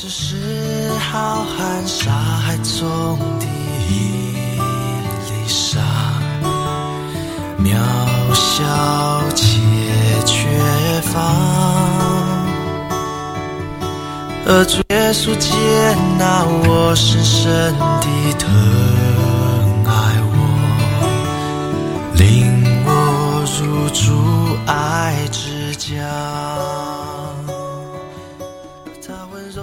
只是浩瀚沙海中的一粒沙，渺小且缺乏。而主耶稣接纳我，深深地疼爱我，领我入主爱之家。他温柔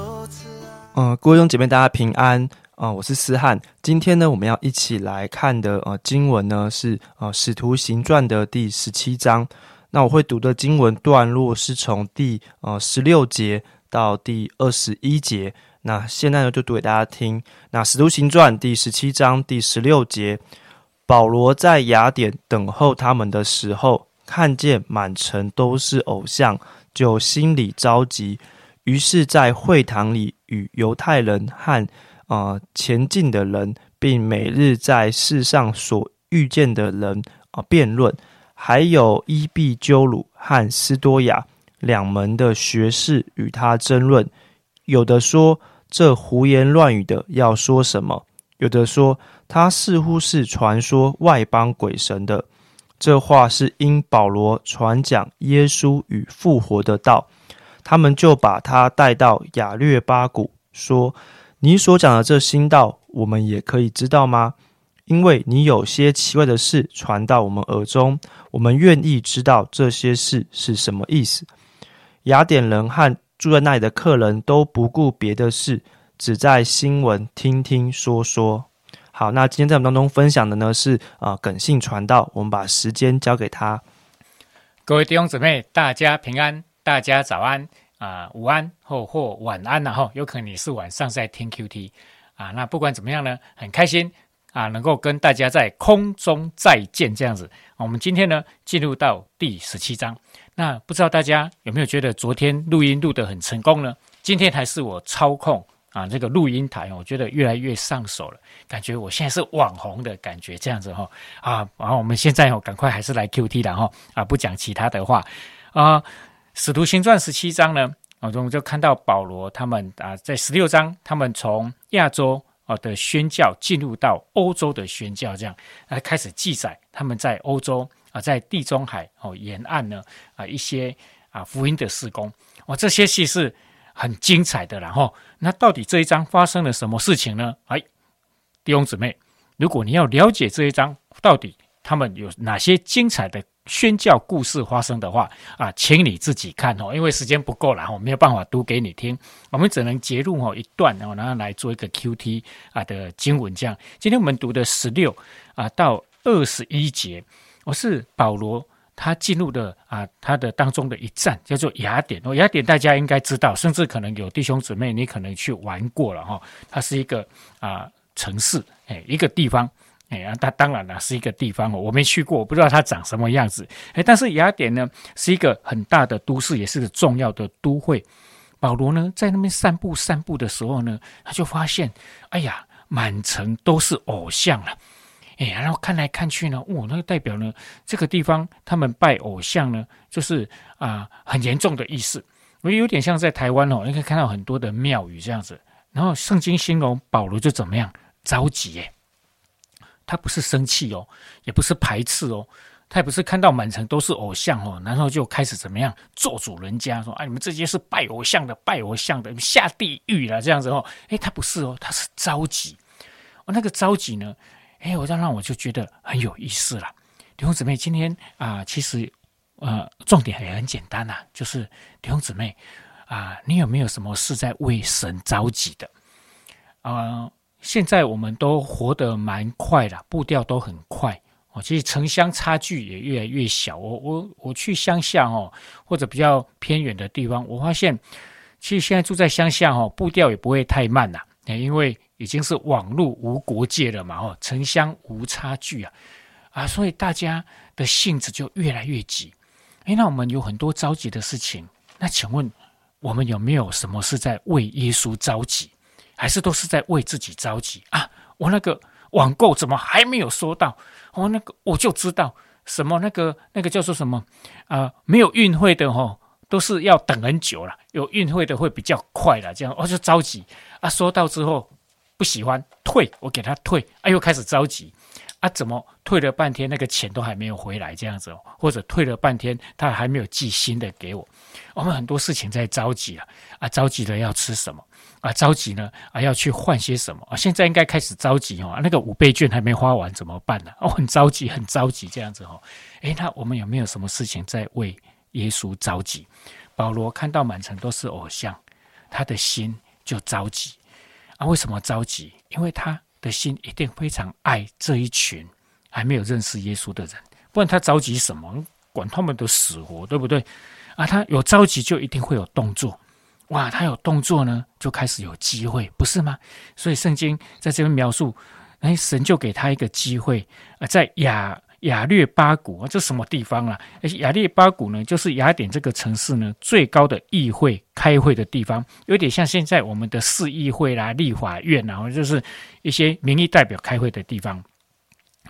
嗯。各位弟兄姐妹，大家平安啊、我是思翰。今天呢，我们要一起来看的呃经文呢是呃《使徒行传》的第十七章。那我会读的经文段落是从第呃十六节到第二十一节。那现在呢，就读给大家听。那《使徒行传》第十七章第十六节，保罗在雅典等候他们的时候，看见满城都是偶像，就心里着急。于是，在会堂里与犹太人和呃前进的人，并每日在世上所遇见的人啊、呃辩论，还有伊壁鸠鲁和斯多亚两门的学士与他争论。有的说这胡言乱语的要说什么；有的说他似乎是传说外邦鬼神的。这话是因保罗传讲耶稣与复活的道。他们就把他带到雅略巴谷，说：“你所讲的这新道，我们也可以知道吗？因为你有些奇怪的事传到我们耳中，我们愿意知道这些事是什么意思。”雅典人和住在那里的客人都不顾别的事，只在新闻听听说说。好，那今天在我们当中分享的呢是啊、呃耿信传道，我们把时间交给他。各位弟兄姊妹，大家平安，大家早安啊、午安或或晚安然、后有可能你是晚上在听 QT 啊，那不管怎么样呢，很开心啊，能够跟大家在空中再见这样子。我们今天呢进入到第十七章，那不知道大家有没有觉得昨天录音录得很成功呢？今天还是我操控啊这个录音台，我觉得越来越上手了，感觉我现在是网红的感觉这样子哈、啊，然后我们现在哦赶快还是来 QT 了哈啊，不讲其他的话啊。使徒行传十七章呢，啊，我们就看到保罗他们啊，在十六章，他们从亚洲啊的宣教进入到欧洲的宣教，这样啊开始记载他们在欧洲啊，在地中海哦沿岸呢啊一些啊福音的施工，哇，这些戏是很精彩的。然后，那到底这一章发生了什么事情呢？哎，弟兄姊妹，如果你要了解这一章到底他们有哪些精彩的宣教故事发生的话啊，请你自己看哦，因为时间不够了，我没有办法读给你听，我们只能截录哦一段哦，然后来做一个 QT 啊的经文这样。今天我们读的十六啊到二十一节，我是保罗。他进入的啊，他的当中的一站叫做雅典哦，雅典大家应该知道，甚至可能有弟兄姊妹你可能去玩过了哈、它是一个啊城市，哎，一个地方，哎，啊，它当然了是一个地方哦，我没去过，我不知道它长什么样子，哎，但是雅典呢是一个很大的都市，也是个重要的都会。保罗呢在那边散步散步的时候呢，他就发现，哎呀，满城都是偶像了。哎，然后看来看去呢，哦，那个代表呢，这个地方他们拜偶像呢，就是啊、很严重的意思。我有点像在台湾哦，你可以看到很多的庙宇这样子。然后圣经形容保罗就怎么样着急耶，他不是生气哦，也不是排斥哦，他也不是看到满城都是偶像哦，然后就开始怎么样做主人家说啊，你们这些是拜偶像的，拜偶像的，你们下地狱了这样子哦。诶，他不是哦，他是着急。哦，那个着急呢，哎，我让让我就觉得很有意思了。弟兄姊妹，今天啊、其实呃，重点也很简单呐、就是弟兄姊妹啊、你有没有什么是在为神着急的？啊、现在我们都活得蛮快的，步调都很快。哦，其实城乡差距也越来越小。我我我去乡下哦，或者比较偏远的地方，我发现其实现在住在乡下哦，步调也不会太慢呐、哎因为已经是网络无国界了嘛，哦，城乡无差距啊，啊，所以大家的性子就越来越急。哎，那我们有很多着急的事情，那请问我们有没有什么是在为耶稣着急，还是都是在为自己着急啊？我那个网购怎么还没有收到？我，那个我就知道什么那个那个叫做什么啊、没有运费的哦，都是要等很久了，有运费的会比较快了，这样我就着急啊。收到之后不喜欢退，我给他退，啊又开始着急啊，怎么退了半天那个钱都还没有回来这样子，或者退了半天他还没有寄新的给我，我们很多事情在着急啊啊，着急了要吃什么啊？着急呢啊要去换些什么啊？现在应该开始着急哦，那个五倍券还没花完怎么办呢？哦，很着急，很着急这样子哦。诶，那我们有没有什么事情在为？耶稣着急，保罗看到满城都是偶像，他的心就着急啊！为什么着急？因为他的心一定非常爱这一群还没有认识耶稣的人，不然他着急什么？管他们的死活，对不对？啊，他有着急就一定会有动作，哇！他有动作呢，就开始有机会，不是吗？所以圣经在这边描述，哎，神就给他一个机会啊，在亚。雅略巴谷啊，这什么地方啊？雅略巴谷呢，就是雅典这个城市呢最高的议会开会的地方，有点像现在我们的市议会啦、立法院然后，就是一些民意代表开会的地方。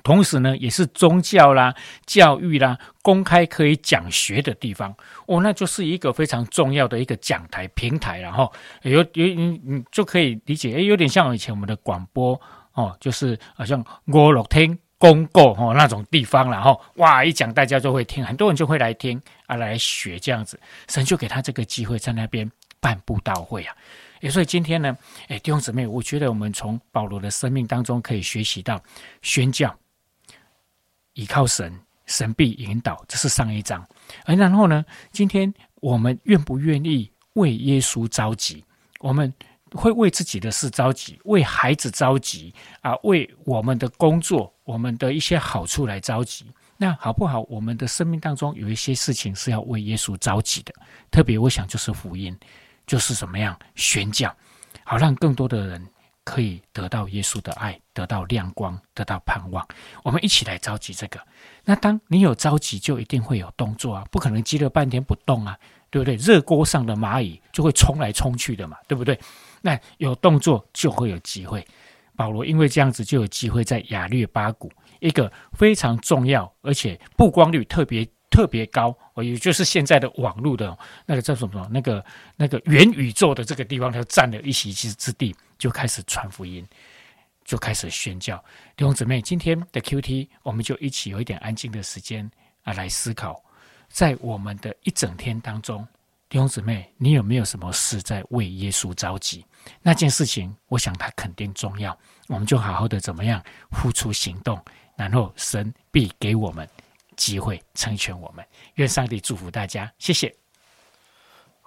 同时呢，也是宗教啦、教育啦公开可以讲学的地方。哦，那就是一个非常重要的一个讲台平台，然后有有你你就可以理解，诶，有点像以前我们的广播哦，就是好像五六天。公告哦那种地方然后哇一讲大家就会听，很多人就会来听啊来学这样子，神就给他这个机会在那边办布道会啊。也所以今天呢，哎弟兄姊妹，我觉得我们从保罗的生命当中可以学习到宣教，依靠神，神必引导，这是上一章。而然后呢，今天我们愿不愿意为耶稣着急？我们。会为自己的事着急，为孩子着急啊，为我们的工作、我们的一些好处来着急。那好不好？我们的生命当中有一些事情是要为耶稣着急的，特别我想就是福音，就是怎么样宣教，好让更多的人可以得到耶稣的爱，得到亮光，得到盼望。我们一起来着急这个。那当你有着急，就一定会有动作啊，不可能积了半天不动啊，对不对？热锅上的蚂蚁就会冲来冲去的嘛，对不对？那有动作就会有机会，保罗因为这样子就有机会在亚略巴谷一个非常重要而且曝光率特别特别高哦，也就是现在的网络的那个叫什么那个那个元宇宙的这个地方，他占了一席之之地，就开始传福音，就开始宣教。弟兄姊妹，今天的 Q T，我们就一起有一点安静的时间啊，来思考，在我们的一整天当中。弟兄姊妹，你有没有什么事在为耶稣着急？那件事情，我想它肯定重要。我们就好好的怎么样付出行动，然后神必给我们机会成全我们。愿上帝祝福大家，谢谢。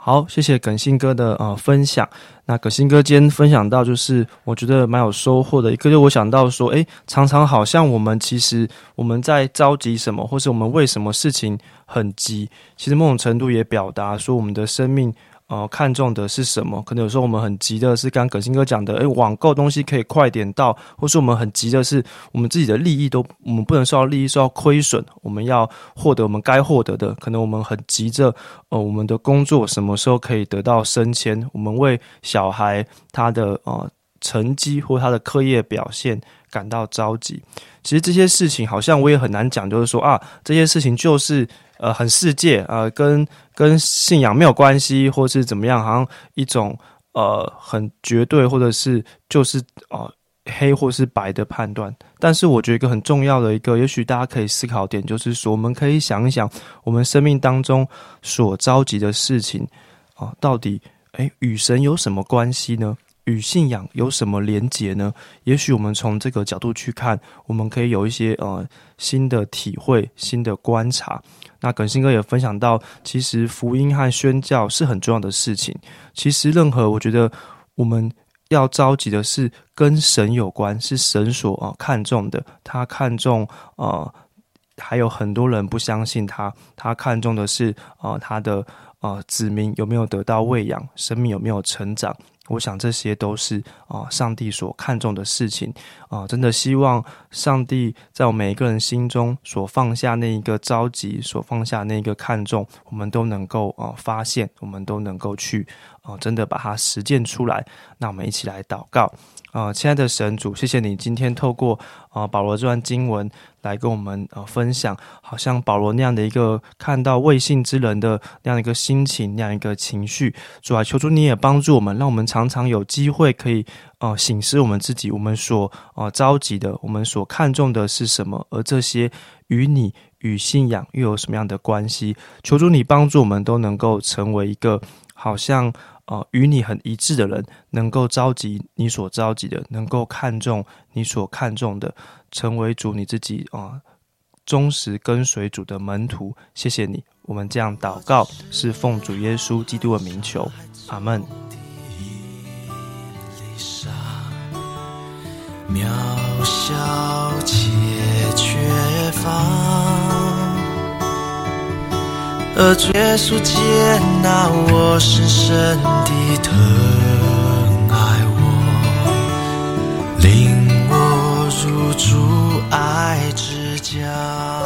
好，谢谢耿新哥的呃分享。那耿新哥今天分享到，就是我觉得蛮有收获的一个，就我想到说，诶，常常好像我们其实我们在着急什么，或是我们为什么事情很急，其实某种程度也表达说我们的生命。哦，看重的是什么？可能有时候我们很急的是，刚葛新哥讲的，诶，网购东西可以快点到，或是我们很急的是，我们自己的利益都，我们不能受到利益受到亏损，我们要获得我们该获得的。可能我们很急着，呃，我们的工作什么时候可以得到升迁？我们为小孩他的呃成绩或他的课业表现感到着急。其实这些事情好像我也很难讲，就是说啊，这些事情就是。呃，很世界啊，跟跟信仰没有关系，或是怎么样，好像一种呃很绝对，或者是就是呃黑或是白的判断。但是我觉得一个很重要的一个，也许大家可以思考点，就是说，我们可以想一想，我们生命当中所着急的事情啊，到底诶与神有什么关系呢？与信仰有什么连结呢？也许我们从这个角度去看，我们可以有一些呃新的体会、新的观察。那耿新哥也分享到，其实福音和宣教是很重要的事情。其实任何我觉得我们要着急的是跟神有关，是神所啊看重的。他看重呃，还有很多人不相信他，他看重的是啊他的啊子民有没有得到喂养，生命有没有成长。我想这些都是啊，上帝所看重的事情啊！真的希望上帝在我们每一个人心中所放下那一个着急，所放下那一个看重，我们都能够啊发现，我们都能够去哦，真的把它实践出来。那我们一起来祷告啊，亲爱的神主，谢谢你今天透过啊保罗这段经文来跟我们呃分享，好像保罗那样的一个看到未信之人的那样一个心情，那样一个情绪。主啊，求主你也帮助我们，让我们常常有机会可以呃醒思我们自己，我们所呃着急的，我们所看重的是什么，而这些与你与信仰又有什么样的关系？求主你帮助我们都能够成为一个好像。啊，与你很一致的人，能够召集你所召集的，能够看重你所看重的，成为主你自己啊，忠实跟随主的门徒。谢谢你，我们这样祷告是奉主耶稣基督的名求，阿门。渺小而耶稣接纳我，深深地疼爱我，领我入住爱之家。